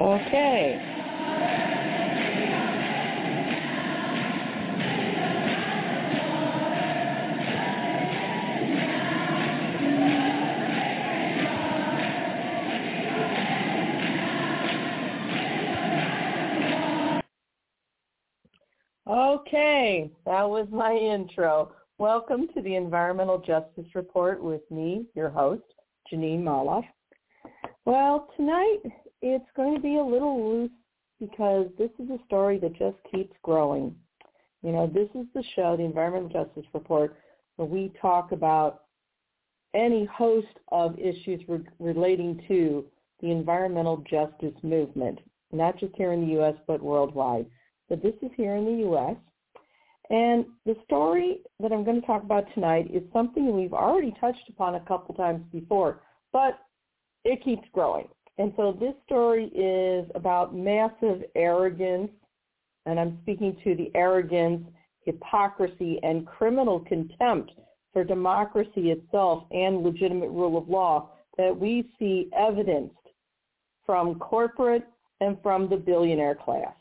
Okay. Okay, that was my intro. Welcome to the Environmental Justice Report with me, your host, Jeanine Molloff. Well, tonight it's going to be a little loose because this is a story that just keeps growing. You know, this is the show, the Environmental Justice Report, where we talk about any host of issues re- relating to the environmental justice movement, not just here in the U.S., but worldwide. But this is here in the U.S. And the story that I'm going to talk about tonight is something we've already touched upon a couple times before, but it keeps growing. And so this story is about massive arrogance, and I'm speaking to the arrogance, hypocrisy, and criminal contempt for democracy itself and legitimate rule of law that we see evidenced from corporate and from the billionaire class.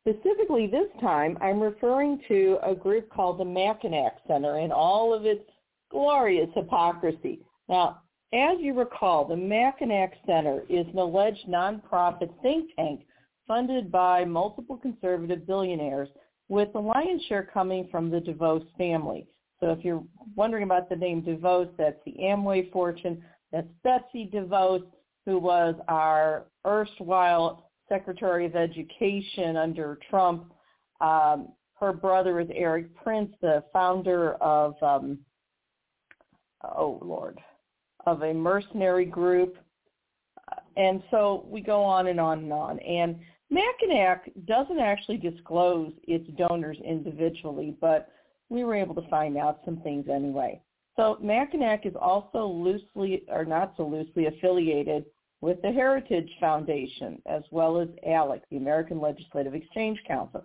Specifically this time, I'm referring to a group called the Mackinac Center and all of its glorious hypocrisy. Now, as you recall, the Mackinac Center is an alleged nonprofit think tank funded by multiple conservative billionaires with the lion's share coming from the DeVos family. So if you're wondering about the name DeVos, that's the Amway fortune. That's Betsy DeVos, who was our erstwhile Secretary of Education under Trump. Um, her brother is Erik Prince, the founder of, um, oh Lord, of a mercenary group. And so we go on and on and on. And Mackinac doesn't actually disclose its donors individually, but we were able to find out some things anyway. So Mackinac is also loosely, or not so loosely, affiliated with the Heritage Foundation, as well as ALEC, the American Legislative Exchange Council.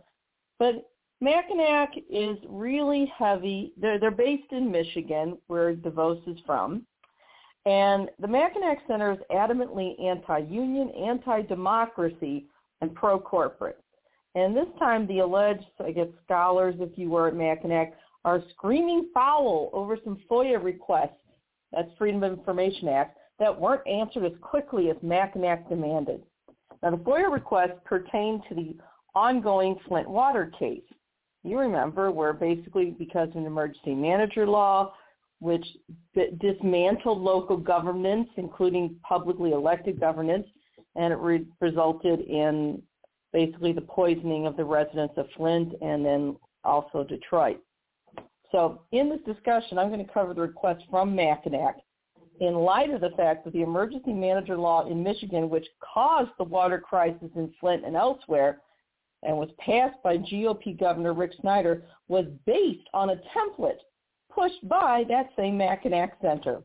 But Mackinac is really heavy. They're, they're based in Michigan, where DeVos is from. And the Mackinac Center is adamantly anti-union, anti-democracy, and pro-corporate. And this time the alleged, I guess, scholars, if you were at Mackinac, are screaming foul over some FOIA requests, that's Freedom of Information Act, that weren't answered as quickly as Mackinac demanded. Now, the FOIA requests pertain to the ongoing Flint water case. You remember where basically because of an emergency manager law, which d- dismantled local governance, including publicly elected governance, and it re- resulted in basically the poisoning of the residents of Flint and then also Detroit. So in this discussion, I'm going to cover the request from Mackinac in light of the fact that the emergency manager law in Michigan, which caused the water crisis in Flint and elsewhere, and was passed by GOP Governor Rick Snyder, was based on a template pushed by that same Mackinac Center.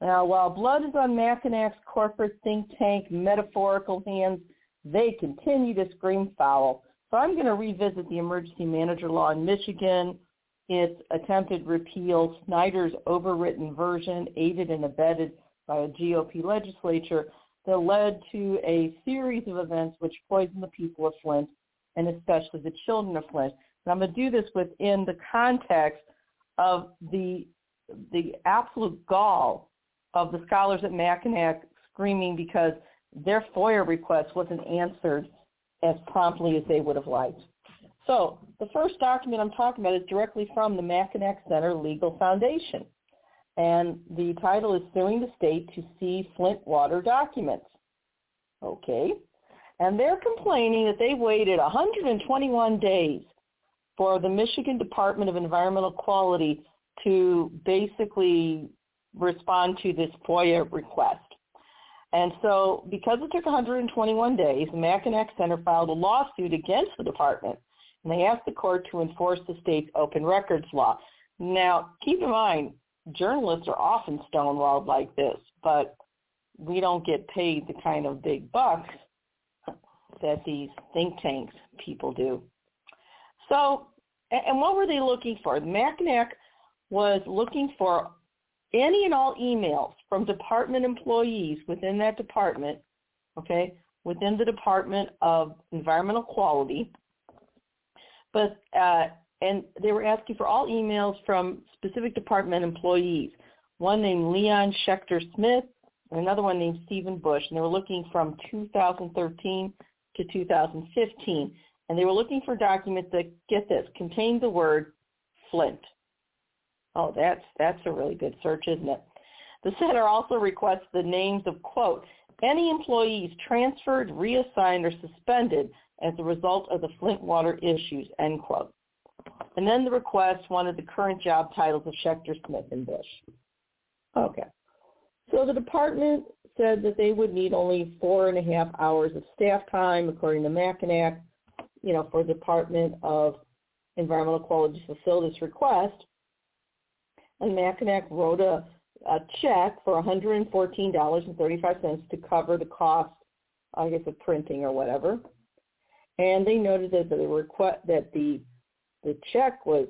Now, while blood is on Mackinac's corporate think tank metaphorical hands, they continue to scream foul. So I'm going to revisit the emergency manager law in Michigan, its attempted repeal, Snyder's overwritten version, aided and abetted by a GOP legislature that led to a series of events which poisoned the people of Flint and especially the children of Flint. And I'm going to do this within the context of the the absolute gall of the scholars at Mackinac screaming because their FOIA request wasn't answered as promptly as they would have liked. So the first document I'm talking about is directly from the Mackinac Center Legal Foundation. And the title is Suing the State to See Flint Water Documents. Okay. And they're complaining that they waited 121 days for the Michigan Department of Environmental Quality to basically respond to this FOIA request. And so because it took 121 days, the Mackinac Center filed a lawsuit against the department, and they asked the court to enforce the state's open records law. Now, keep in mind, journalists are often stonewalled like this, but we don't get paid the kind of big bucks that these think tanks people do. So, and what were they looking for? Mackinac was looking for any and all emails from department employees within that department okay, within the Department of Environmental Quality. But uh, and they were asking for all emails from specific department employees. One named Liane Shekter Smith, and another one named Stephen Busch, and they were looking from 2013 to 2015, and they were looking for documents that get this contained the word Flint. Oh, that's that's a really good search, isn't it? The center also requests the names of quote any employees transferred, reassigned, or suspended as a result of the Flint water issues, end quote. And then the request wanted the current job titles of Shekter, Smith, and Busch. Okay. So the department said that they would need only four and a half hours of staff time, according to Mackinac, you know, for Department of Environmental Quality to fulfill this request. And Mackinac wrote a a check for $114.35 to cover the cost, I guess, of printing or whatever. And they noted that the request that the the check was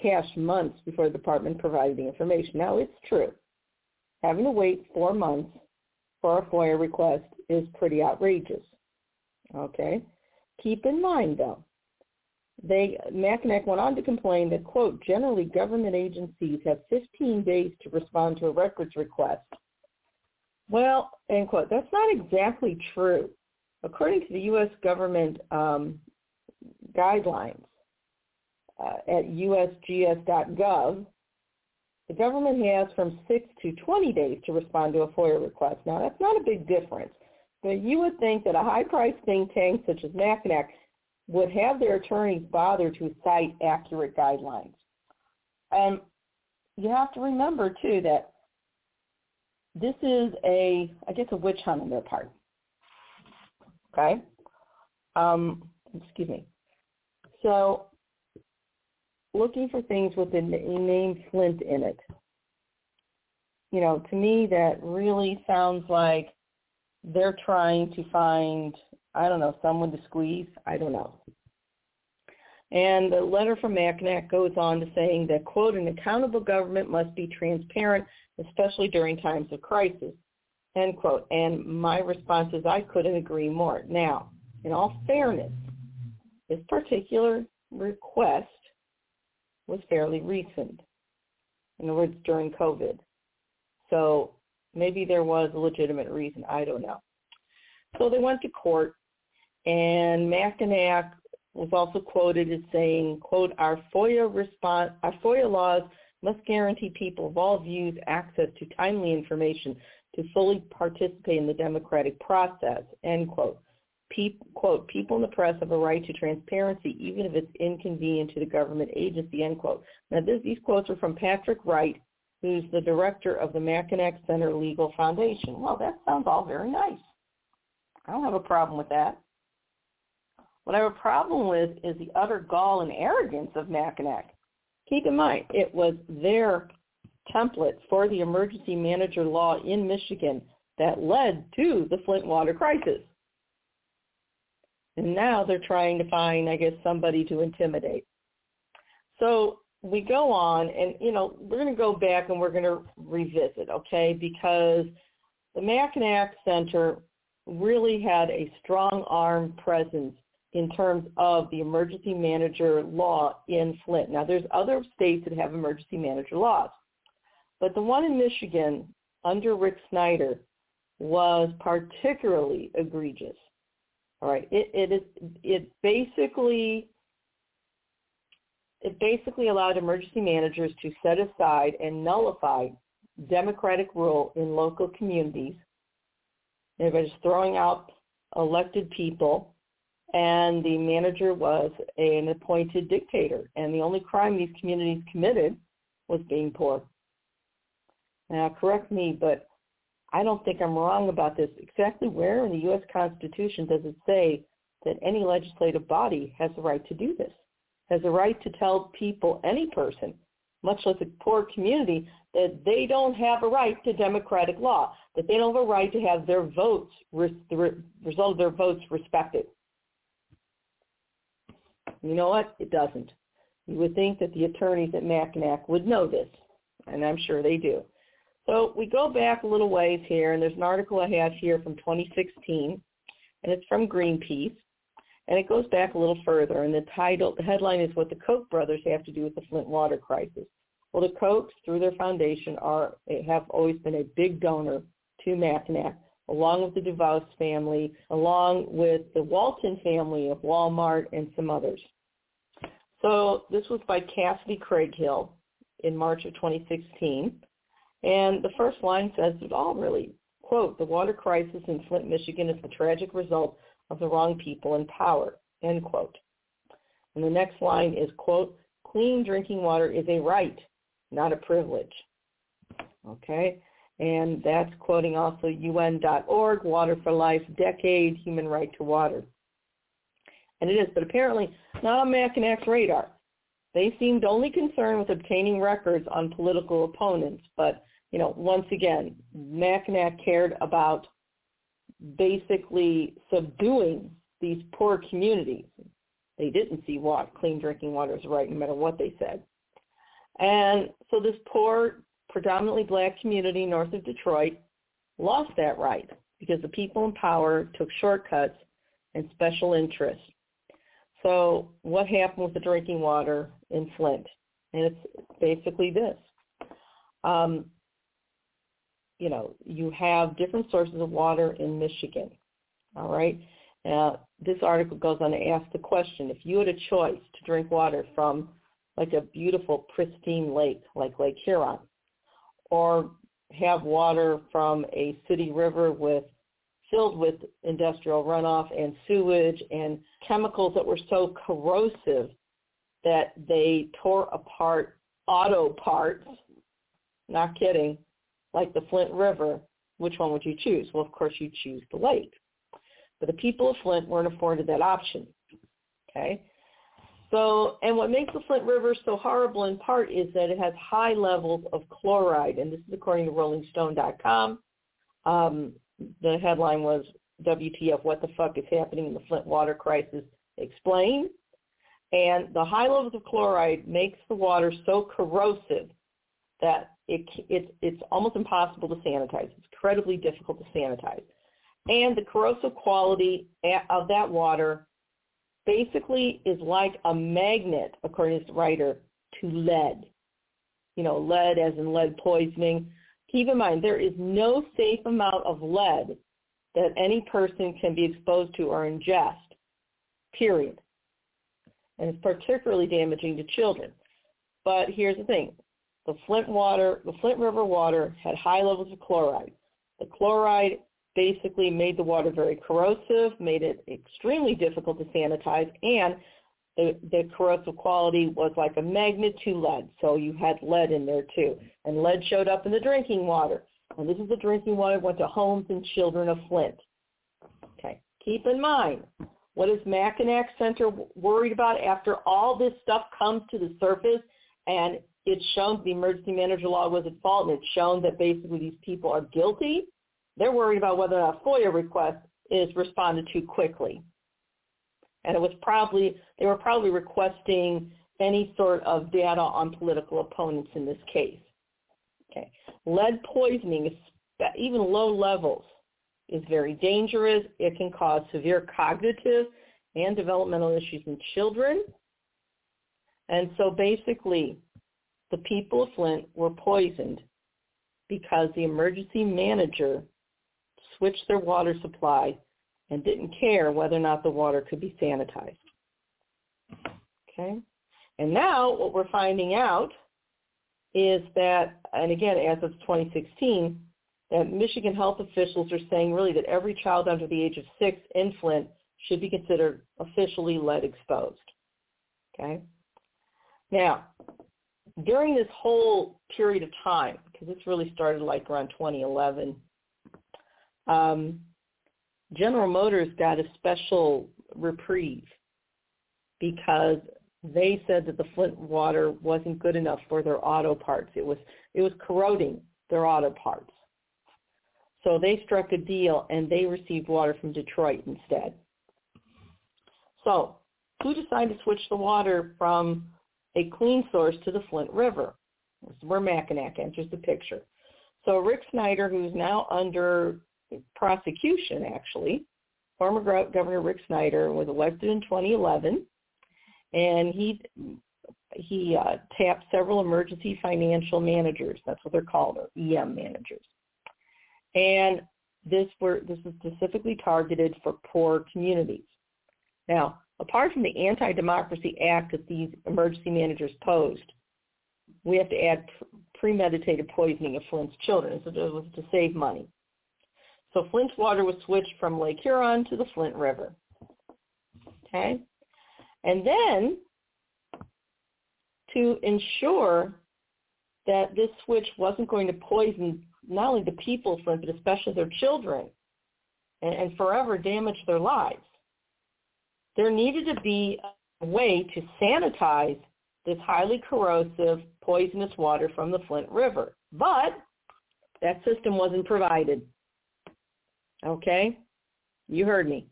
cashed months before the department provided the information. Now it's true. Having to wait four months for a FOIA request is pretty outrageous. Okay? Keep in mind though, they Mackinac went on to complain that, quote, generally government agencies have 15 days to respond to a records request. Well, end quote. That's not exactly true. According to the U.S. government um, guidelines uh, at usgs.gov, the government has from 6 to 20 days to respond to a FOIA request. Now, that's not a big difference, but you would think that a high-priced think tank such as Mackinac would have their attorneys bother to cite accurate guidelines. And you have to remember too that this is a, I guess, a witch hunt on their part. Okay? Um, excuse me. So looking for things with the name Flint in it. You know, to me that really sounds like they're trying to find I don't know, someone to squeeze. I don't know. And the letter from Mackinac goes on to saying that, quote, an accountable government must be transparent, especially during times of crisis, end quote. And my response is I couldn't agree more. Now, in all fairness, this particular request was fairly recent. In other words, during COVID. So maybe there was a legitimate reason. I don't know. So they went to court and Mackinac was also quoted as saying, quote, our FOIA response, our FOIA laws must guarantee people of all views access to timely information to fully participate in the democratic process, end quote. Pe- quote, people in the press have a right to transparency even if it's inconvenient to the government agency, end quote. Now this, these quotes are from Patrick Wright, who's the director of the Mackinac Center Legal Foundation. Well, that sounds all very nice. I don't have a problem with that. What I have a problem with is the utter gall and arrogance of Mackinac. Keep in mind, it was their template for the emergency manager law in Michigan that led to the Flint water crisis. And now they're trying to find, I guess, somebody to intimidate. So we go on and, you know, we're going to go back and we're going to revisit, okay, because the Mackinac Center really had a strong arm presence in terms of the emergency manager law in Flint. Now, there's other states that have emergency manager laws, but the one in Michigan under Rick Snyder was particularly egregious. All right, it it is it basically it basically allowed emergency managers to set aside and nullify democratic rule in local communities. Everybody's throwing out elected people and the manager was an appointed dictator. And the only crime these communities committed was being poor. Now, correct me, but I don't think I'm wrong about this. Exactly where in the U.S. Constitution does it say that any legislative body has the right to do this, has the right to tell people, any person, much less a poor community, that they don't have a right to democratic law, that they don't have a right to have their votes, the result of their votes respected. You know what? It doesn't. You would think that the attorneys at Mackinac would know this, and I'm sure they do. So we go back a little ways here, and there's an article I have here from 2016, and it's from Greenpeace, and it goes back a little further. And the title, the headline is "What the Koch brothers have to do with the Flint water crisis." Well, the Kochs, through their foundation, are have always been a big donor to Mackinac, along with the DeVos family, along with the Walton family of Walmart and some others. So this was by Cassady Craighill in March of 2016. And the first line says it all really. Quote, the water crisis in Flint, Michigan is the tragic result of the wrong people in power, end quote. And the next line is, quote, clean drinking water is a right, not a privilege. Okay? And that's quoting also UN.org, Water for Life, Decade, Human Right to Water. And it is, but apparently not on Mackinac's radar. They seemed only concerned with obtaining records on political opponents, but you know, once again, Mackinac cared about basically subduing these poor communities. They didn't see water, clean drinking water as right no matter what they said. And so this poor, predominantly black community north of Detroit lost that right because the people in power took shortcuts and special interests. So what happened with the drinking water in Flint? And it's basically this. Um, you know, you have different sources of water in Michigan. All right. Now, this article goes on to ask the question, if you had a choice to drink water from like a beautiful pristine lake like Lake Huron or have water from a city river with filled with industrial runoff and sewage and chemicals that were so corrosive that they tore apart auto parts, not kidding, like the Flint River, which one would you choose? Well, of course, you choose the lake. But the people of Flint weren't afforded that option. Okay? So, and what makes the Flint River so horrible in part is that it has high levels of chloride, and this is according to RollingStone.com. Um, the headline was WTF, what the fuck is happening in the Flint water crisis explained. And the high levels of chloride makes the water so corrosive that it, it, it's almost impossible to sanitize. It's incredibly difficult to sanitize. And the corrosive quality of that water basically is like a magnet, according to this writer, to lead. You know, lead as in lead poisoning. Keep in mind, there is no safe amount of lead that any person can be exposed to or ingest, period. And it's particularly damaging to children. But here's the thing the Flint water, the Flint River water had high levels of chloride. The chloride basically made the water very corrosive, made it extremely difficult to sanitize, and the, the corrosive quality was like a magnet to lead. So you had lead in there too. And lead showed up in the drinking water. And this is the drinking water went to homes and children of Flint. Okay. Keep in mind, what is Mackinac Center worried about after all this stuff comes to the surface and it's shown the emergency manager law was at fault and it's shown that basically these people are guilty, they're worried about whether a FOIA request is responded to quickly. And it was probably, they were probably requesting any sort of data on political opponents in this case. Okay. Lead poisoning, even low levels, is very dangerous. It can cause severe cognitive and developmental issues in children. And so basically, the people of Flint were poisoned because the emergency manager switched their water supply and didn't care whether or not the water could be sanitized. Okay? And now what we're finding out is that, and again, as of 2016, that Michigan health officials are saying really that every child under the age of six in Flint should be considered officially lead exposed. Okay? Now, during this whole period of time, because this really started like around 2011, um, General Motors got a special reprieve because they said that the Flint water wasn't good enough for their auto parts. It was it was corroding their auto parts. So they struck a deal and they received water from Detroit instead. So who decided to switch the water from a clean source to the Flint River. This is where Mackinac enters the picture. So Rick Snyder, who's now under prosecution, actually, former Governor Rick Snyder was elected in 2011, and he he uh, tapped several emergency financial managers. That's what they're called, or EM managers. And this were this is specifically targeted for poor communities. Now, apart from the Anti-Democracy Act that these emergency managers posed, we have to add premeditated poisoning of Flint's children. So it was to save money. So Flint's water was switched from Lake Huron to the Flint River. Okay? And then to ensure that this switch wasn't going to poison not only the people of Flint, but especially their children and, and forever damage their lives, there needed to be a way to sanitize this highly corrosive, poisonous water from the Flint River. But that system wasn't provided. Okay? You heard me.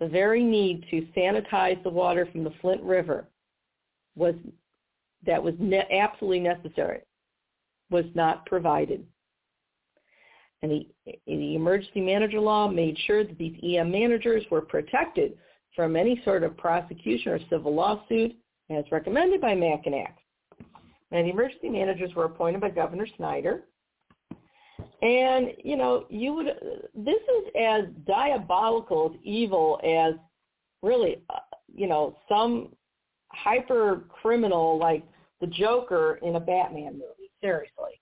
The very need to sanitize the water from the Flint River was that was ne- absolutely necessary was not provided. And the, the emergency manager law made sure that these EM managers were protected from any sort of prosecution or civil lawsuit as recommended by Mackinac. And the emergency managers were appointed by Governor Snyder. And, you know, you would, this is as diabolical, as evil as really, uh, you know, some hyper criminal like the Joker in a Batman movie. Seriously.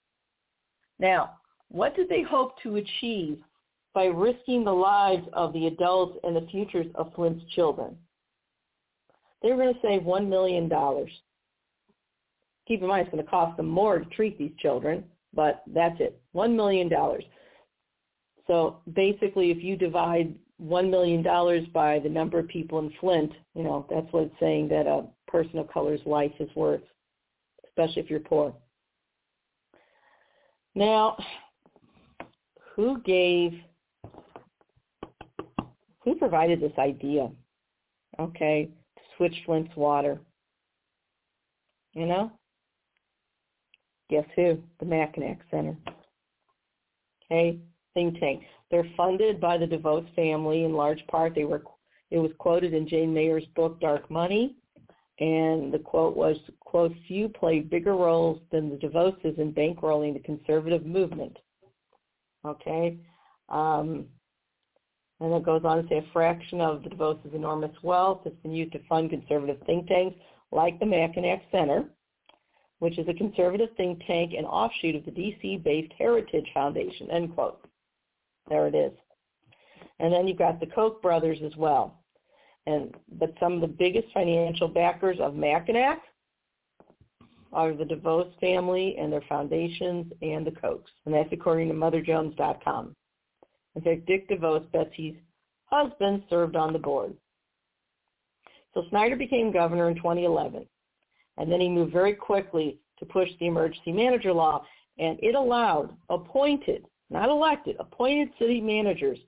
Now, what did they hope to achieve by risking the lives of the adults and the futures of Flint's children? They were going to save $1 million. Keep in mind, it's going to cost them more to treat these children, but that's it, $1 million. So basically, if you divide $1 million by the number of people in Flint, you know, that's what it's saying that a person of color's life is worth, especially if you're poor. Now, who gave, who provided this idea, okay, to switch Flint's water? You know? Guess who? The Mackinac Center. Okay, think tank. They're funded by the DeVos family in large part. They were, it was quoted in Jane Mayer's book, Dark Money, and the quote was, quote, few played bigger roles than the DeVoses in bankrolling the conservative movement. Okay? Um, and it goes on to say a fraction of the DeVos' enormous wealth has been used to fund conservative think tanks like the Mackinac Center, which is a conservative think tank and offshoot of the D.C.-based Heritage Foundation, end quote. There it is. And then you've got the Koch brothers as well. And but some of the biggest financial backers of Mackinac are the DeVos family and their foundations and the Kochs. And that's according to MotherJones.com. In fact, Dick DeVos, Betsy's husband, served on the board. So Snyder became governor in 2011. And then he moved very quickly to push the emergency manager law. And it allowed appointed, not elected, appointed city managers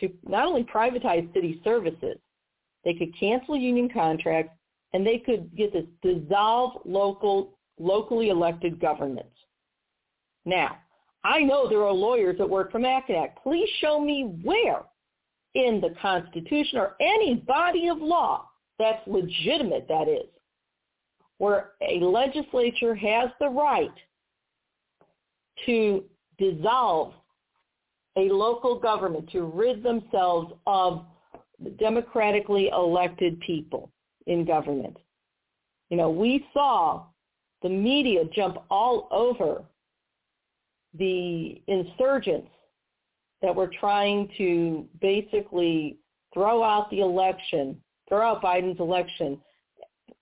to not only privatize city services, they could cancel union contracts, and they could get this dissolve local locally elected governments. Now, I know there are lawyers that work for Mackinac. Please show me where in the Constitution or any body of law that's legitimate, that is, where a legislature has the right to dissolve a local government, to rid themselves of the democratically elected people in government. You know, we saw the media jump all over the insurgents that were trying to basically throw out the election, throw out Biden's election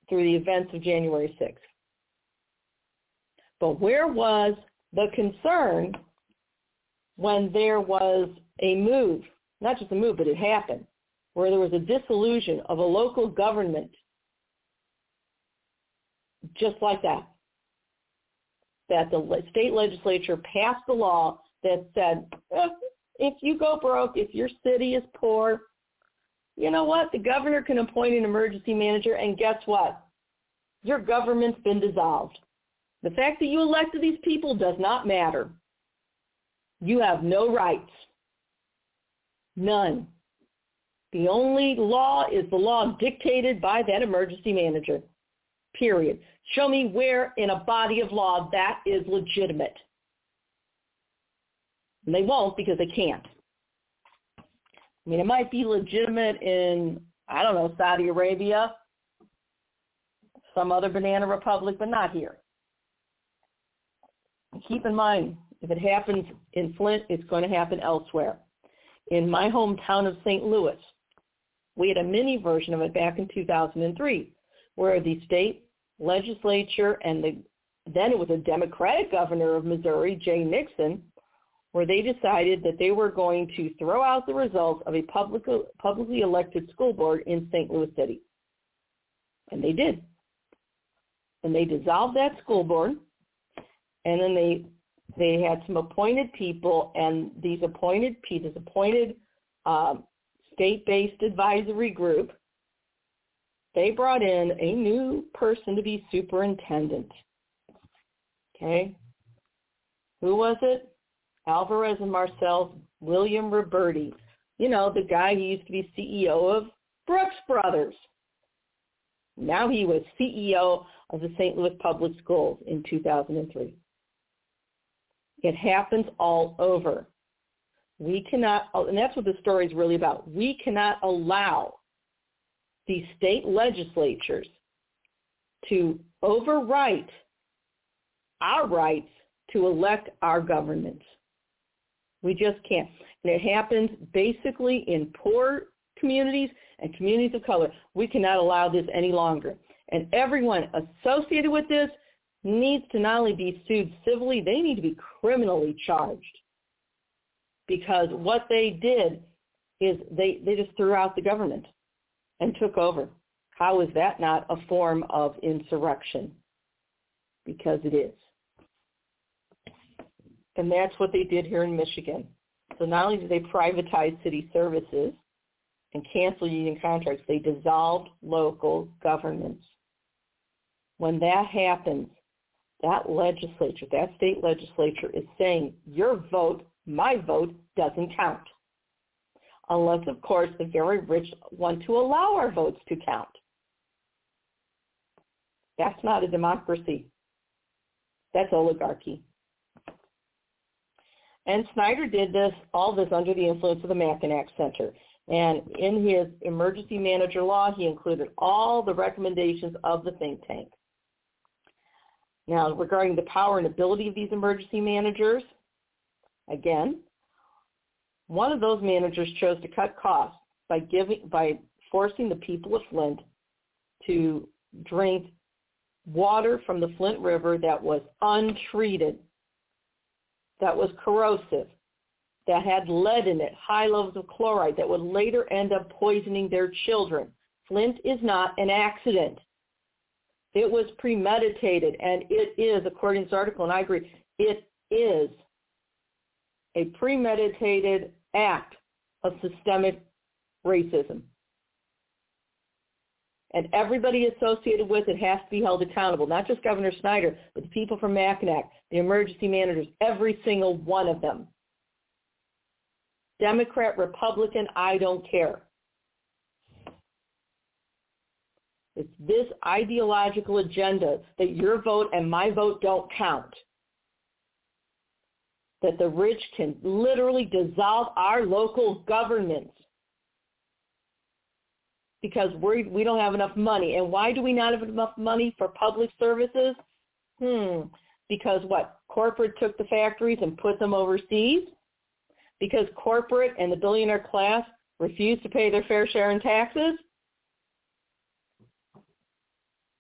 through the events of January 6th. But where was the concern when there was a move, not just a move, but it happened, where there was a dissolution of a local government just like that that the state legislature passed a law that said, eh, if you go broke, if your city is poor, you know what? The governor can appoint an emergency manager, and guess what? Your government's been dissolved. The fact that you elected these people does not matter. You have no rights. None. The only law is the law dictated by that emergency manager. Period. Show me where in a body of law that is legitimate. And they won't because they can't. I mean, it might be legitimate in, I don't know, Saudi Arabia, some other banana republic, but not here. Keep in mind, if it happens in Flint, it's going to happen elsewhere. In my hometown of St. Louis, we had a mini version of it back in 2003, where the state legislature and the then it was a Democratic governor of Missouri, Jay Nixon, where they decided that they were going to throw out the results of a public, publicly elected school board in St. Louis City. And they did. And they dissolved that school board, and then they they had some appointed people, and these appointed people, appointed um, state-based advisory group, they brought in a new person to be superintendent. Okay. Who was it? Alvarez and Marsal, William Roberti. You know, the guy who used to be CEO of Brooks Brothers. Now he was CEO of the St. Louis Public Schools in 2003. It happens all over. We cannot, and that's what the story is really about. We cannot allow these state legislatures to overwrite our rights to elect our governments. We just can't. And it happens basically in poor communities and communities of color. We cannot allow this any longer. And everyone associated with this needs to not only be sued civilly, they need to be criminally charged. Because what they did is they, they just threw out the government and took over. How is that not a form of insurrection? Because it is. And that's what they did here in Michigan. So not only did they privatize city services and cancel union contracts, they dissolved local governments. When that happens, that legislature, that state legislature is saying your vote, my vote, doesn't count. Unless, of course, the very rich want to allow our votes to count. That's not a democracy. That's oligarchy. And Snyder did this, all this under the influence of the Mackinac Center. And in his emergency manager law, he included all the recommendations of the think tank. Now, regarding the power and ability of these emergency managers, again, one of those managers chose to cut costs by giving by forcing the people of Flint to drink water from the Flint River that was untreated that was corrosive, that had lead in it, high levels of chloride that would later end up poisoning their children. Flint is not an accident. It was premeditated, and it is, according to this article, and I agree, it is a premeditated act of systemic racism and everybody associated with it has to be held accountable, not just Governor Snyder, but the people from Mackinac, the emergency managers, every single one of them. Democrat, Republican, I don't care. It's this ideological agenda that your vote and my vote don't count. That the rich can literally dissolve our local governments because we we don't have enough money. And why do we not have enough money for public services? Hmm. Because what? Corporate took the factories and put them overseas? Because corporate and the billionaire class refused to pay their fair share in taxes?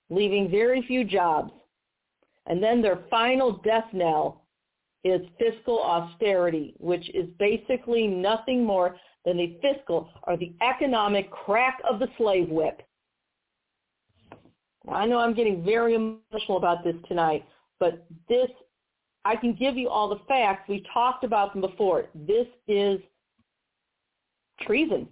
Leaving very few jobs. And then their final death knell is fiscal austerity, which is basically nothing more than the fiscal or the economic crack of the slave whip. Now, I know I'm getting very emotional about this tonight, but this, I can give you all the facts. We talked about them before. This is treason,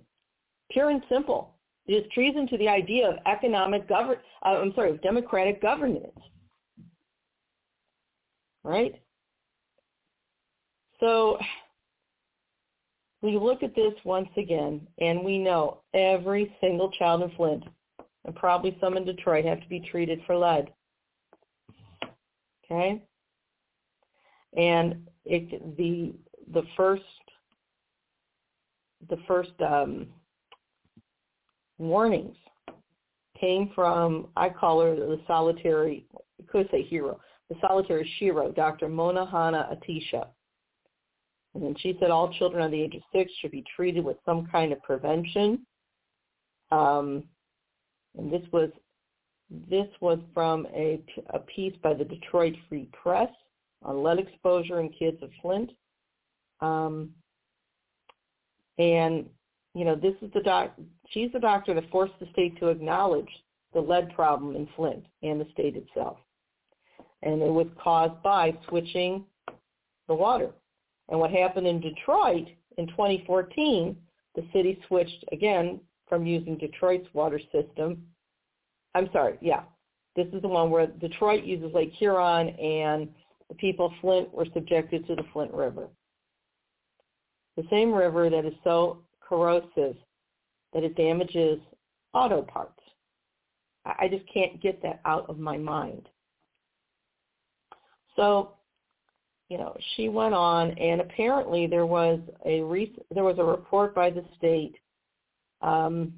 pure and simple. It is treason to the idea of economic govern. Uh, I'm sorry, of democratic governance. Right? So we look at this once again, and we know every single child in Flint, and probably some in Detroit, have to be treated for lead. Okay? And it, the the first the first um, warnings came from I call her the solitary I could say hero the solitary shero Dr. Mona Hanna Attisha and then she said all children under the age of six should be treated with some kind of prevention. Um, and this was this was from a, a piece by the Detroit Free Press on lead exposure in kids of Flint. Um, and you know, this is the doc. She's the doctor that forced the state to acknowledge the lead problem in Flint and the state itself, and it was caused by switching the water and what happened in Detroit in 2014, the city switched again from using Detroit's water system. I'm sorry, yeah. This is the one where Detroit uses Lake Huron and the people of Flint were subjected to the Flint River. The same river that is so corrosive that it damages auto parts. I just can't get that out of my mind. So you know, she went on, and apparently there was a rec- there was a report by the state, um,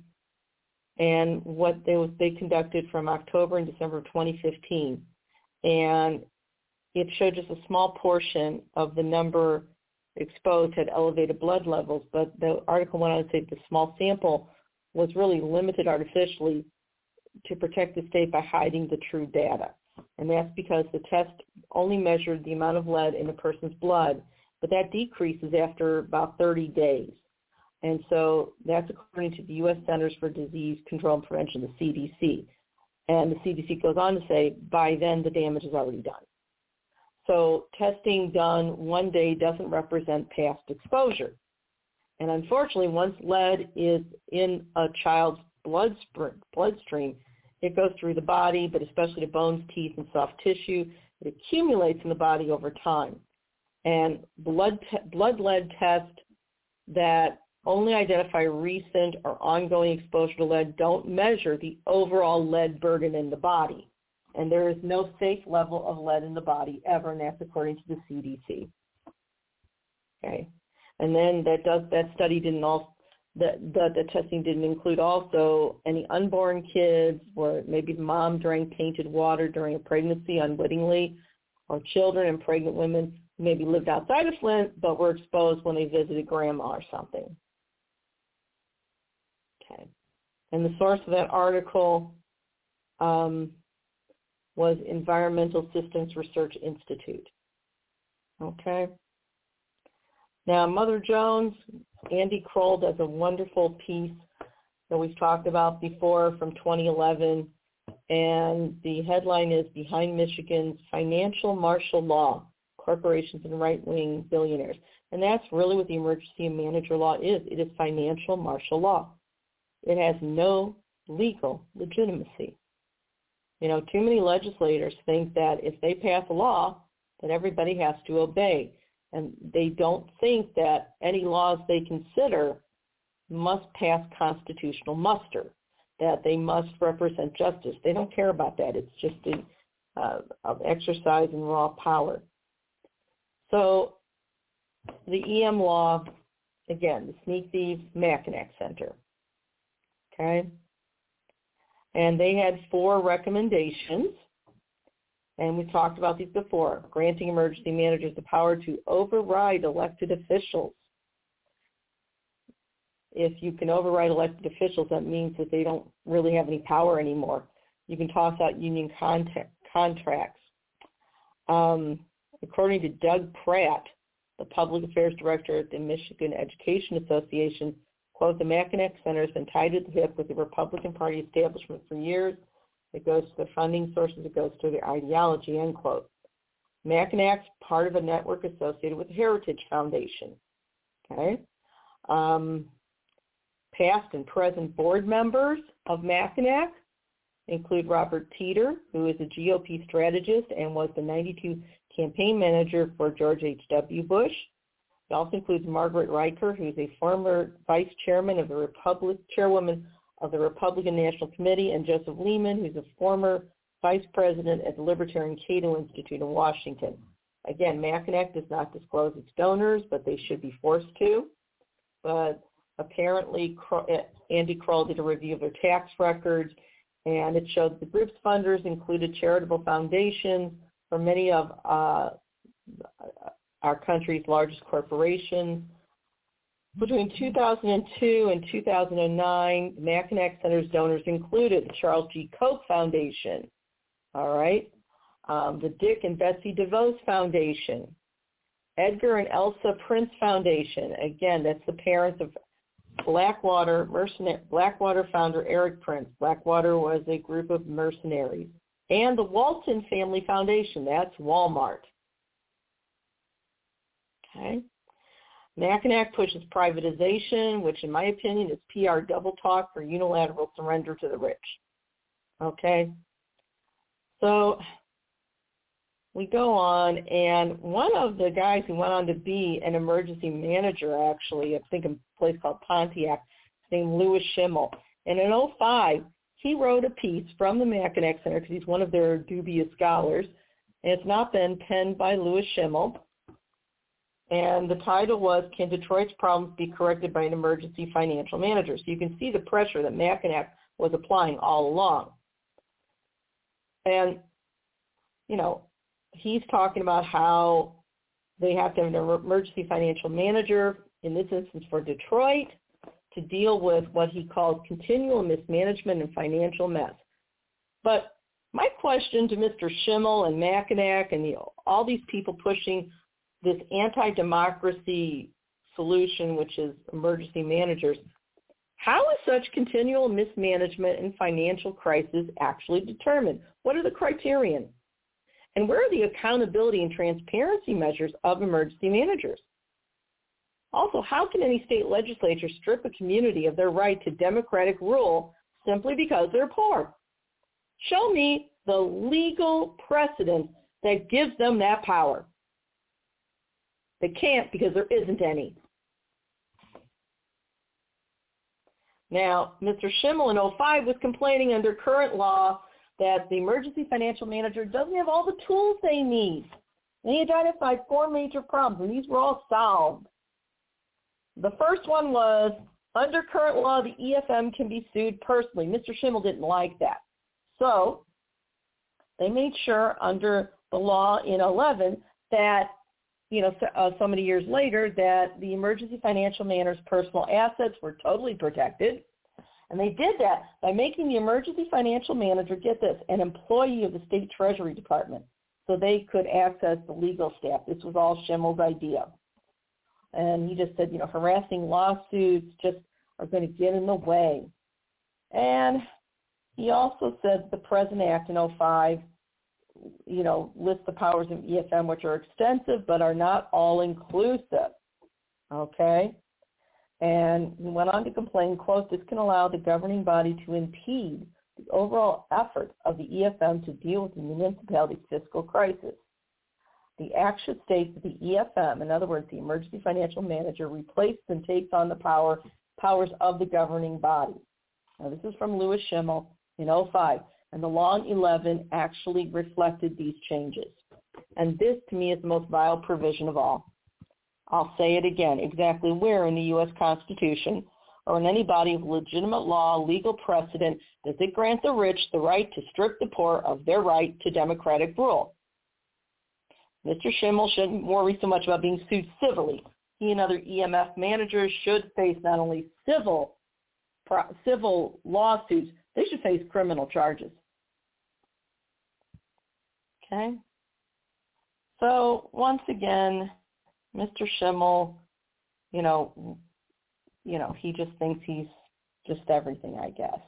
and what they was they conducted from October and December of 2015, and it showed just a small portion of the number exposed had elevated blood levels, but the article went on to say the small sample was really limited artificially to protect the state by hiding the true data and that's because the test only measured the amount of lead in a person's blood, but that decreases after about 30 days. And so that's according to the U.S. Centers for Disease Control and Prevention, the CDC. And the CDC goes on to say by then the damage is already done. So testing done one day doesn't represent past exposure. And unfortunately, once lead is in a child's bloodstream, it goes through the body, but especially the bones, teeth, and soft tissue. It accumulates in the body over time. And blood, te- blood lead tests that only identify recent or ongoing exposure to lead don't measure the overall lead burden in the body. And there is no safe level of lead in the body ever, and that's according to the CDC. Okay. And then that does that study didn't also the, the, the testing didn't include also any unborn kids where maybe mom drank tainted water during a pregnancy unwittingly, or children and pregnant women maybe lived outside of Flint but were exposed when they visited grandma or something. Okay. And the source of that article um, was Environmental Systems Research Institute. Okay. Now, Mother Jones, Andy Kroll does a wonderful piece that we've talked about before from 2011, and the headline is Behind Michigan's Financial Martial Law, Corporations and Right-Wing Billionaires. And that's really what the emergency manager law is. It is financial martial law. It has no legal legitimacy. You know, too many legislators think that if they pass a law, that everybody has to obey and they don't think that any laws they consider must pass constitutional muster, that they must represent justice. They don't care about that. It's just a, uh, exercise in raw power. So the EM law, again, the Sneak Thieves Mackinac Center. Okay? And they had four recommendations and we've talked about these before, granting emergency managers the power to override elected officials. If you can override elected officials, that means that they don't really have any power anymore. You can toss out union contact, contracts. Um, according to Doug Pratt, the public affairs director at the Michigan Education Association, quote, the Mackinac Center has been tied to the hip with the Republican Party establishment for years it goes to the funding sources. It goes to the ideology, end quote. Mackinac's part of a network associated with the Heritage Foundation. Okay. Um, past and present board members of Mackinac include Robert Teeter, who is a GOP strategist and was the 92 campaign manager for George H.W. Bush. It also includes Margaret Riker, who's a former vice chairman of the Republic, chairwoman of the Republican National Committee, and Joseph Lehman, who's a former vice president at the Libertarian Cato Institute in Washington. Again, Mackinac does not disclose its donors, but they should be forced to. But apparently, eh, Andy Kroll did a review of their tax records, and it showed the group's funders included charitable foundations for many of uh, our country's largest corporations. Between 2002 and 2009, Mackinac Center's donors included the Charles G. Koch Foundation, all right, um, the Dick and Betsy DeVos Foundation, Edgar and Elsa Prince Foundation. Again, that's the parents of Blackwater mercenary, Blackwater founder Erik Prince. Blackwater was a group of mercenaries. And the Walton Family Foundation. That's Walmart. Okay. Mackinac pushes privatization, which in my opinion is PR double talk for unilateral surrender to the rich. Okay. So we go on, and one of the guys who went on to be an emergency manager, actually, I think in a place called Pontiac, named Louis Schimmel. And in 05, he wrote a piece from the Mackinac Center because he's one of their dubious scholars, and it's not been penned by Louis Schimmel. And the title was, Can Detroit's Problems Be Corrected by an Emergency Financial Manager? So you can see the pressure that Mackinac was applying all along. And, you know, he's talking about how they have to have an emergency financial manager, in this instance for Detroit, to deal with what he calls continual mismanagement and financial mess. But my question to Mr. Schimmel and Mackinac and the, all these people pushing this anti-democracy solution, which is emergency managers, how is such continual mismanagement and financial crisis actually determined? What are the criterion? And where are the accountability and transparency measures of emergency managers? Also, how can any state legislature strip a community of their right to democratic rule simply because they're poor? Show me the legal precedent that gives them that power. They can't because there isn't any. Now, Mr. Schimmel in 05 was complaining under current law that the emergency financial manager doesn't have all the tools they need. And he identified four major problems, and these were all solved. The first one was under current law, the EFM can be sued personally. Mr. Schimmel didn't like that. So they made sure under the law in 11 that, you know, so, uh, so many years later that the emergency financial manager's personal assets were totally protected. And they did that by making the emergency financial manager, get this, an employee of the state treasury department so they could access the legal staff. This was all Schimmel's idea. And he just said, you know, harassing lawsuits just are going to get in the way. And he also said the present act in 05, you know, lists the powers of EFM, which are extensive but are not all inclusive. Okay? And he went on to complain, quote, this can allow the governing body to impede the overall effort of the EFM to deal with the municipality's fiscal crisis. The act should state that the EFM, in other words, the Emergency Financial Manager, replaces and takes on the power powers of the governing body. Now, this is from Louis Schimmel in 05, and the law in 11 actually reflected these changes. And this, to me, is the most vile provision of all. I'll say it again, exactly where in the U.S. Constitution or in any body of legitimate law, legal precedent, does it grant the rich the right to strip the poor of their right to democratic rule? Mr. Schimmel shouldn't worry so much about being sued civilly. He and other EMF managers should face not only civil civil lawsuits, they should face criminal charges. Okay? So once again, Mr. Schimmel, you know, you know, he just thinks he's just everything, I guess.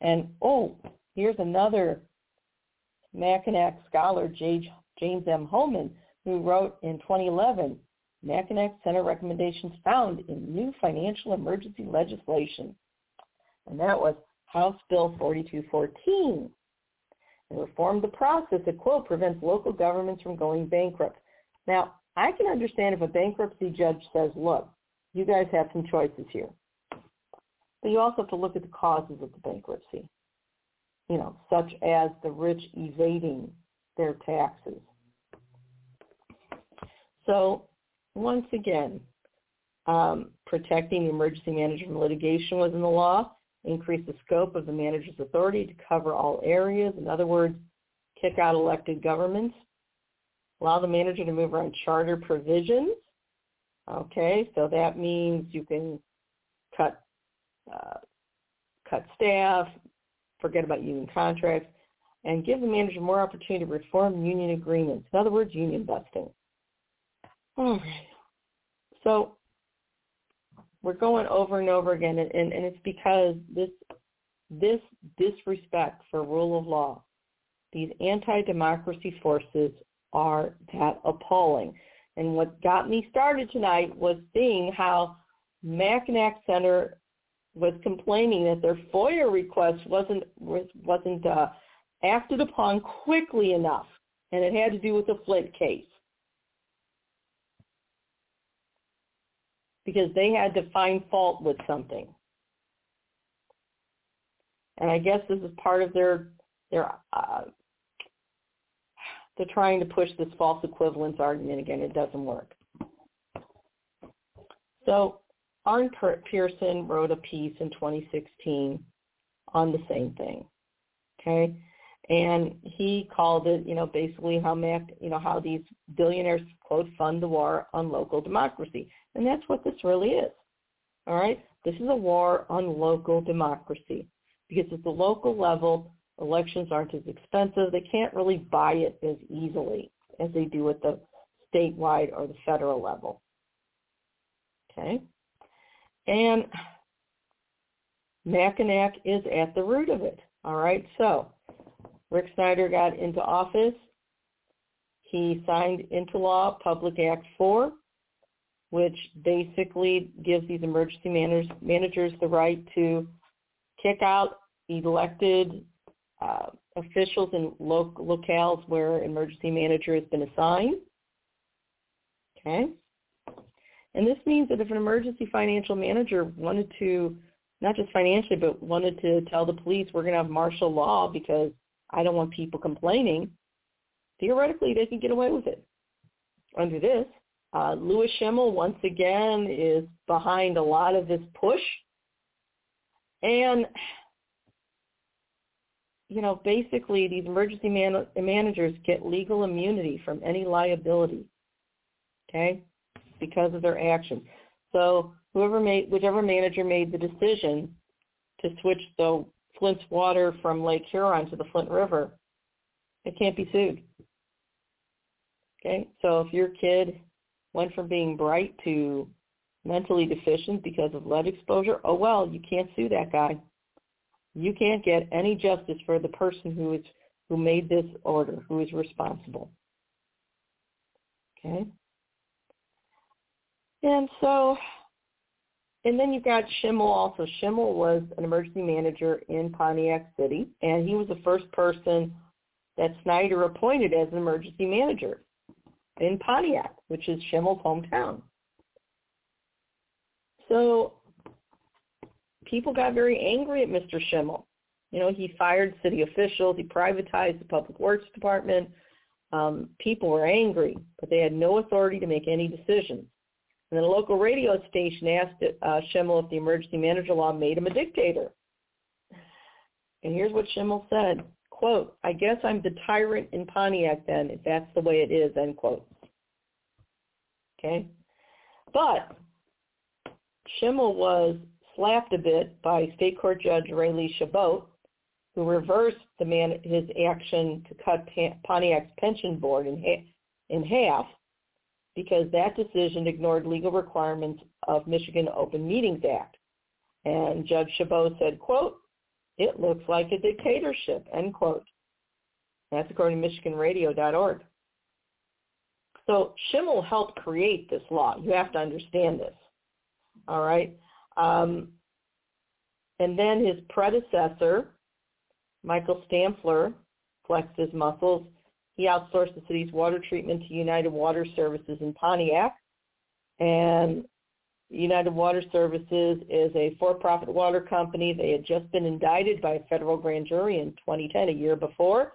And oh, here's another Mackinac scholar. James M. Hohman, who wrote in 2011, Mackinac Center recommendations found in new financial emergency legislation. And that was House Bill 4214. And reform the process that, quote, prevents local governments from going bankrupt. Now, I can understand if a bankruptcy judge says, look, you guys have some choices here. But you also have to look at the causes of the bankruptcy, you know, such as the rich evading their taxes. So once again, um, protecting the emergency manager from litigation was in the law, increase the scope of the manager's authority to cover all areas. In other words, kick out elected governments, allow the manager to move around charter provisions. Okay, so that means you can cut uh, cut staff, forget about union contracts, and give the manager more opportunity to reform union agreements. In other words, union busting. All right. So we're going over and over again, and, and, and it's because this this disrespect for rule of law, these anti-democracy forces are that appalling. And what got me started tonight was seeing how Mackinac Center was complaining that their FOIA request wasn't was, wasn't uh, acted upon quickly enough, and it had to do with the Flint case because they had to find fault with something. And I guess this is part of their their uh, they're trying to push this false equivalence argument again. It doesn't work. So Arne Pearson wrote a piece in 2016 on the same thing. Okay, and he called it, you know, basically how Mac, you know, how these billionaires quote fund the war on local democracy, and that's what this really is. All right, this is a war on local democracy because at the local level, elections aren't as expensive. They can't really buy it as easily as they do at the statewide or the federal level. Okay. And Mackinac is at the root of it. All right. So Rick Snyder got into office. He signed into law Public Act 4, which basically gives these emergency managers, managers the right to kick out elected uh, officials in lo- locales where emergency manager has been assigned. Okay. And this means that if an emergency financial manager wanted to, not just financially, but wanted to tell the police we're going to have martial law because I don't want people complaining, theoretically they can get away with it. Under this, uh, Louis Schimmel once again is behind a lot of this push. And you know, basically these emergency man- managers get legal immunity from any liability, okay, because of their actions. So whoever made, whichever manager made the decision to switch the Flint's water from Lake Huron to the Flint River, it can't be sued. Okay, so if your kid went from being bright to mentally deficient because of lead exposure, oh well, you can't sue that guy you can't get any justice for the person who is who made this order, who is responsible. Okay? And so, and then you've got Schimmel also. Schimmel was an emergency manager in Pontiac City, and he was the first person that Snyder appointed as an emergency manager in Pontiac, which is Schimmel's hometown. So people got very angry at Mr. Schimmel. You know, he fired city officials. He privatized the public works department. Um, people were angry, but they had no authority to make any decisions. And then a local radio station asked uh, Schimmel if the emergency manager law made him a dictator. And here's what Schimmel said, quote, I guess I'm the tyrant in Pontiac then, if that's the way it is, end quote. Okay? But Schimmel was slapped a bit by State Court Judge Rae Lee Chabot, who reversed the man his action to cut Pontiac's pension board in, in half because that decision ignored legal requirements of Michigan Open Meetings Act. And Judge Chabot said, quote, it looks like a dictatorship, end quote. That's according to MichiganRadio.org. So Schimmel helped create this law. You have to understand this. All right. Um, and then his predecessor, Michael Stampfler, flexed his muscles He outsourced the city's water treatment to United Water Services in Pontiac. And United Water Services is a for-profit water company. They had just been indicted by a federal grand jury in 2010, a year before,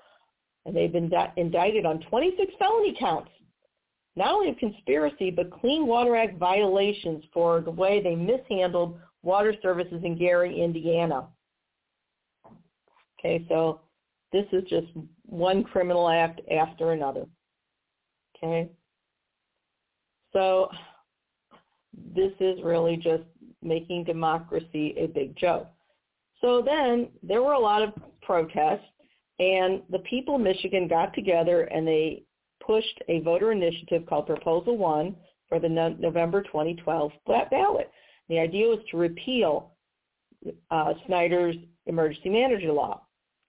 and they've been di- indicted on 26 felony counts, not only of conspiracy, but Clean Water Act violations for the way they mishandled water services in Gary, Indiana. Okay, so this is just one criminal act after another. Okay? So this is really just making democracy a big joke. So then there were a lot of protests, and the people of Michigan got together and they pushed a voter initiative called Proposal 1 for the no- November 2012 ballot. The idea was to repeal uh, Snyder's emergency manager law.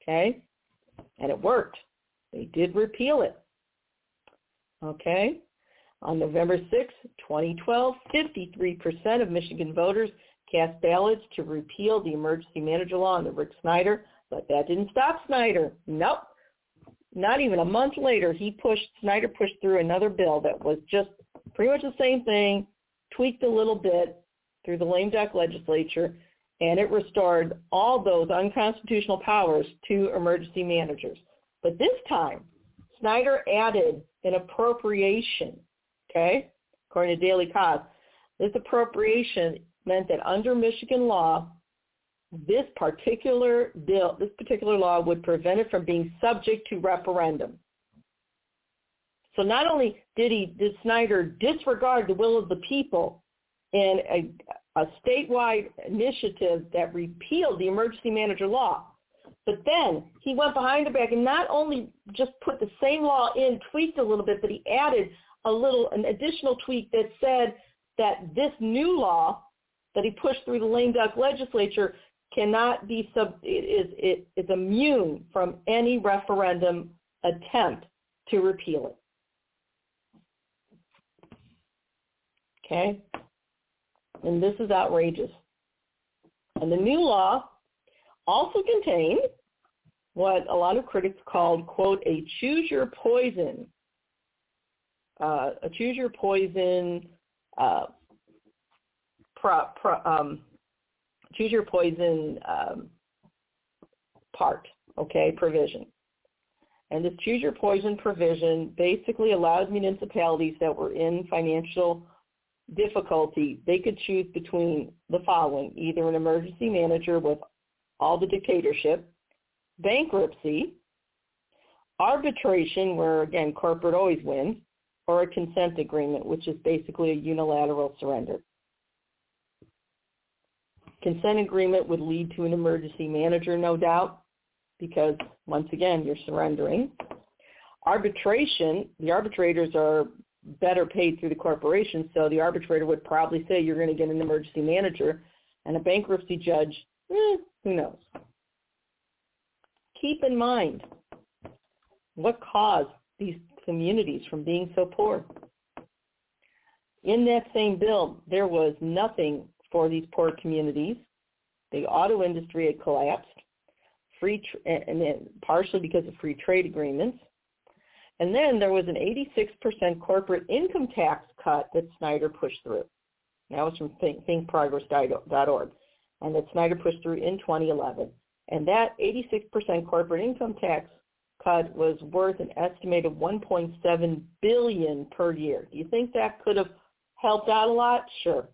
Okay? And it worked. They did repeal it. Okay? On November 6, 2012, 53% of Michigan voters cast ballots to repeal the emergency manager law under Rick Snyder, but that didn't stop Snyder. Nope. Not even a month later, he pushed Snyder pushed through another bill that was just pretty much the same thing, tweaked a little bit through the lame duck legislature, and it restored all those unconstitutional powers to emergency managers. But this time, Snyder added an appropriation Okay? According to Daily Kos, this appropriation meant that under Michigan law, this particular bill, this particular law would prevent it from being subject to referendum. So not only did he, did Snyder disregard the will of the people in a, a statewide initiative that repealed the emergency manager law, but then he went behind the back and not only just put the same law in, tweaked a little bit, but he added a little, an additional tweak that said that this new law that he pushed through the lame duck legislature cannot be sub, it is, it is immune from any referendum attempt to repeal it. Okay? And this is outrageous. And the new law also contained what a lot of critics called, quote, a choose your poison uh, a choose your poison uh, pro, pro, um, choose your poison um, part, okay, provision. And this choose your poison provision basically allows municipalities that were in financial difficulty, they could choose between the following, either an emergency manager with all the dictatorship, bankruptcy, arbitration, where again corporate always wins, or a consent agreement, which is basically a unilateral surrender. Consent agreement would lead to an emergency manager, no doubt, because once again, you're surrendering. Arbitration, the arbitrators are better paid through the corporation, so the arbitrator would probably say you're going to get an emergency manager, and a bankruptcy judge, eh, who knows. Keep in mind what caused these communities from being so poor. In that same bill, there was nothing for these poor communities. The auto industry had collapsed, free and then partially because of free trade agreements. And then there was an 86% corporate income tax cut that Snyder pushed through. That was from think, thinkprogress.org, and that Snyder pushed through in 2011. And that 86% corporate income tax cut was worth an estimated 1.7 billion per year. Do you think that could have helped out a lot? Sure.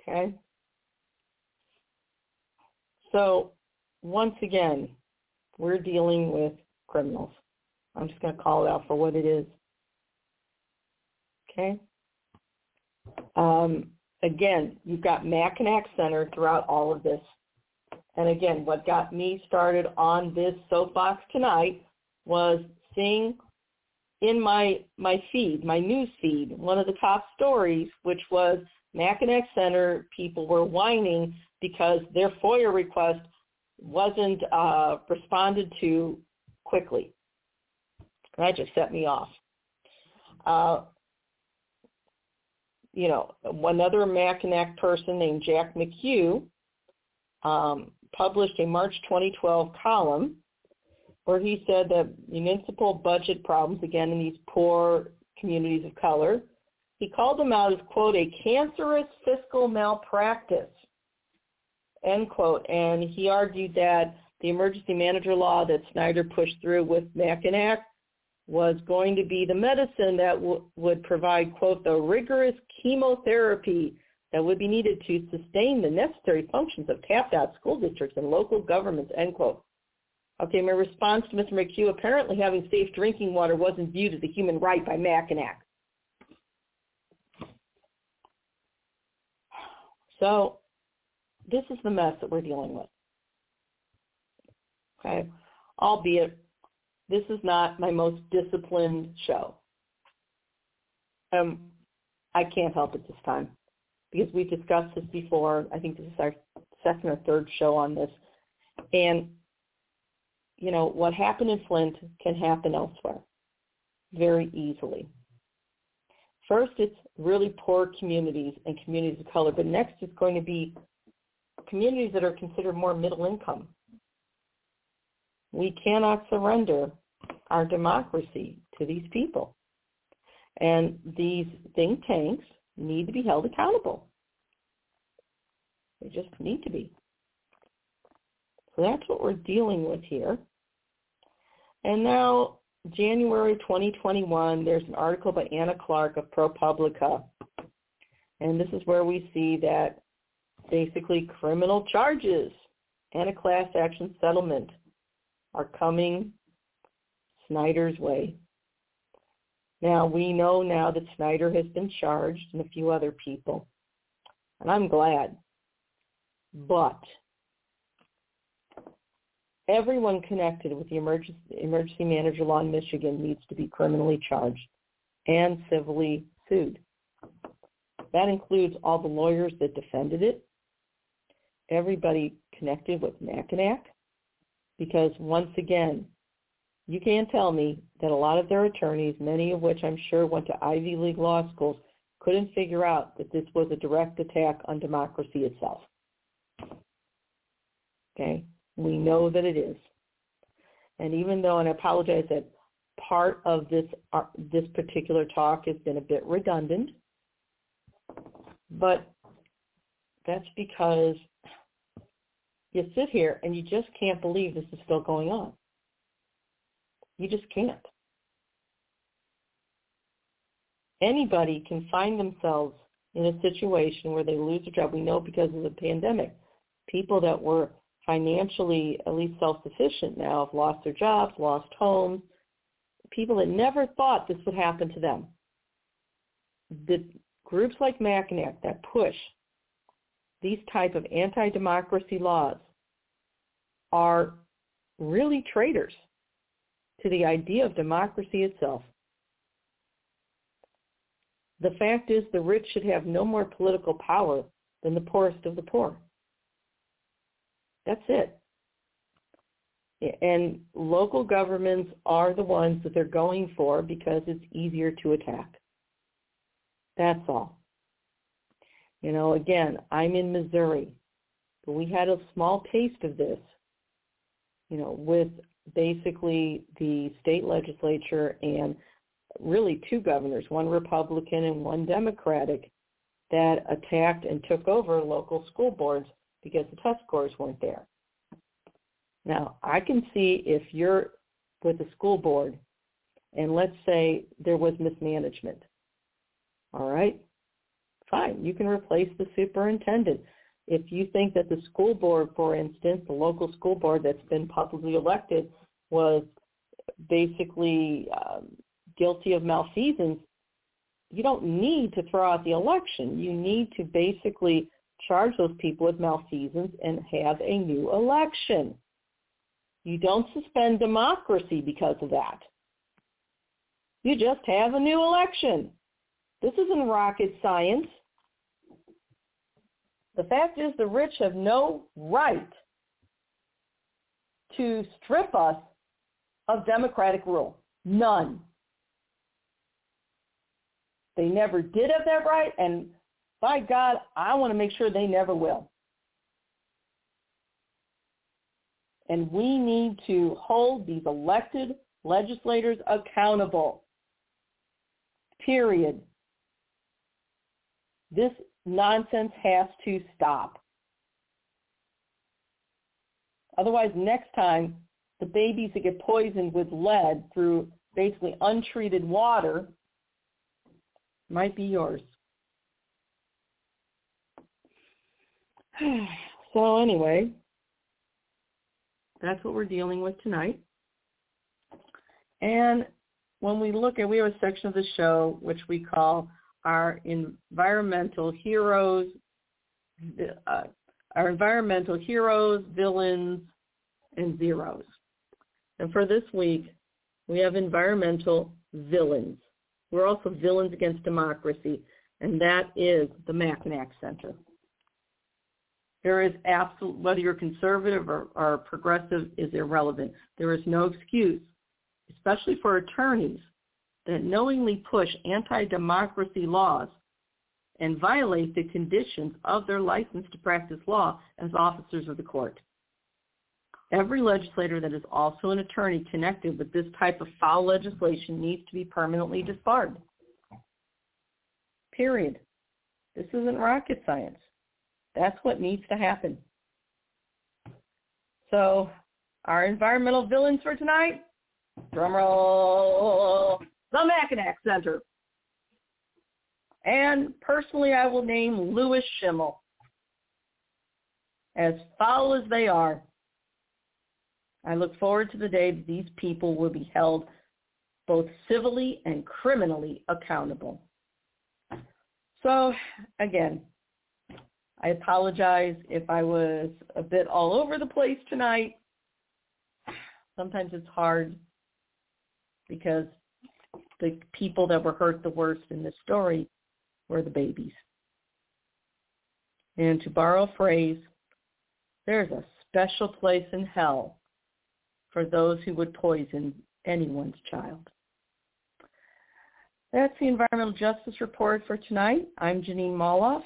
Okay. So once again, we're dealing with criminals. I'm just going to call it out for what it is. Okay. Um, again, you've got Mackinac Center throughout all of this. And again, what got me started on this soapbox tonight was seeing in my my feed, my news feed, one of the top stories, which was Mackinac Center people were whining because their FOIA request wasn't uh, responded to quickly. That just set me off. Uh, you know, another Mackinac person named Jack McHugh um, published a March 2012 column where he said that municipal budget problems, again, in these poor communities of color, he called them out as, quote, a cancerous fiscal malpractice, end quote. And he argued that the emergency manager law that Snyder pushed through with Mackinac was going to be the medicine that w- would provide, quote, the rigorous chemotherapy that would be needed to sustain the necessary functions of tapped out school districts and local governments, end quote. Okay, my response to Mr. McHugh, apparently having safe drinking water wasn't viewed as a human right by Mackinac. So this is the mess that we're dealing with. Okay, albeit this is not my most disciplined show. Um, I can't help it this time because we've discussed this before. I think this is our second or third show on this. And, you know, what happened in Flint can happen elsewhere very easily. First, it's really poor communities and communities of color, but next it's going to be communities that are considered more middle income. We cannot surrender our democracy to these people. And these think tanks need to be held accountable. They just need to be. So that's what we're dealing with here. And now, January 2021, there's an article by Anna Clark of ProPublica. And this is where we see that basically criminal charges and a class action settlement are coming Snyder's way. Now, we know now that Snyder has been charged and a few other people, and I'm glad. But everyone connected with the emergency, emergency manager law in Michigan needs to be criminally charged and civilly sued. That includes all the lawyers that defended it, everybody connected with Mackinac, because once again, you can't tell me that a lot of their attorneys, many of which I'm sure went to Ivy League law schools, couldn't figure out that this was a direct attack on democracy itself. Okay? We know that it is. And even though, and I apologize that part of this uh, this particular talk has been a bit redundant, but that's because you sit here and you just can't believe this is still going on. You just can't. Anybody can find themselves in a situation where they lose a job. We know because of the pandemic. People that were financially at least self-sufficient now have lost their jobs, lost homes. People that never thought this would happen to them. The groups like Mackinac that push these type of anti-democracy laws are really traitors to the idea of democracy itself. The fact is the rich should have no more political power than the poorest of the poor. That's it. And local governments are the ones that they're going for because it's easier to attack. That's all. You know, again, I'm in Missouri, but we had a small taste of this, you know, with basically the state legislature and really two governors, one Republican and one Democratic, that attacked and took over local school boards because the test scores weren't there. Now, I can see if you're with the school board and let's say there was mismanagement. All right? Fine, you can replace the superintendent if you think that the school board, for instance, the local school board that's been publicly elected was basically um, guilty of malfeasance, you don't need to throw out the election. You need to basically charge those people with malfeasance and have a new election. You don't suspend democracy because of that. You just have a new election. This isn't rocket science. The fact is the rich have no right to strip us of democratic rule. None. They never did have that right, and by God, I want to make sure they never will. And we need to hold these elected legislators accountable. Period. This nonsense has to stop. Otherwise, next time, the babies that get poisoned with lead through basically untreated water might be yours. so anyway, that's what we're dealing with tonight. And when we look at, we have a section of the show which we call our environmental heroes, uh, our environmental heroes, villains, and zeros. And for this week, we have environmental villains. We're also villains against democracy, and that is the Mackinac Center. There is absolute, whether you're conservative or, or progressive is irrelevant. There is no excuse, especially for attorneys, that knowingly push anti-democracy laws and violate the conditions of their license to practice law as officers of the court. Every legislator that is also an attorney connected with this type of foul legislation needs to be permanently disbarred. Period. This isn't rocket science. That's what needs to happen. So our environmental villains for tonight, drumroll, the Mackinac Center. And personally, I will name Louis Schimmel. As foul as they are, I look forward to the day that these people will be held both civilly and criminally accountable. So again, I apologize if I was a bit all over the place tonight. Sometimes it's hard because the people that were hurt the worst in this story were the babies. And to borrow a phrase, there's a special place in hell for those who would poison anyone's child. That's the Environmental Justice Report for tonight. I'm Jeanine Molloff.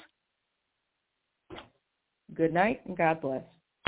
Good night and God bless.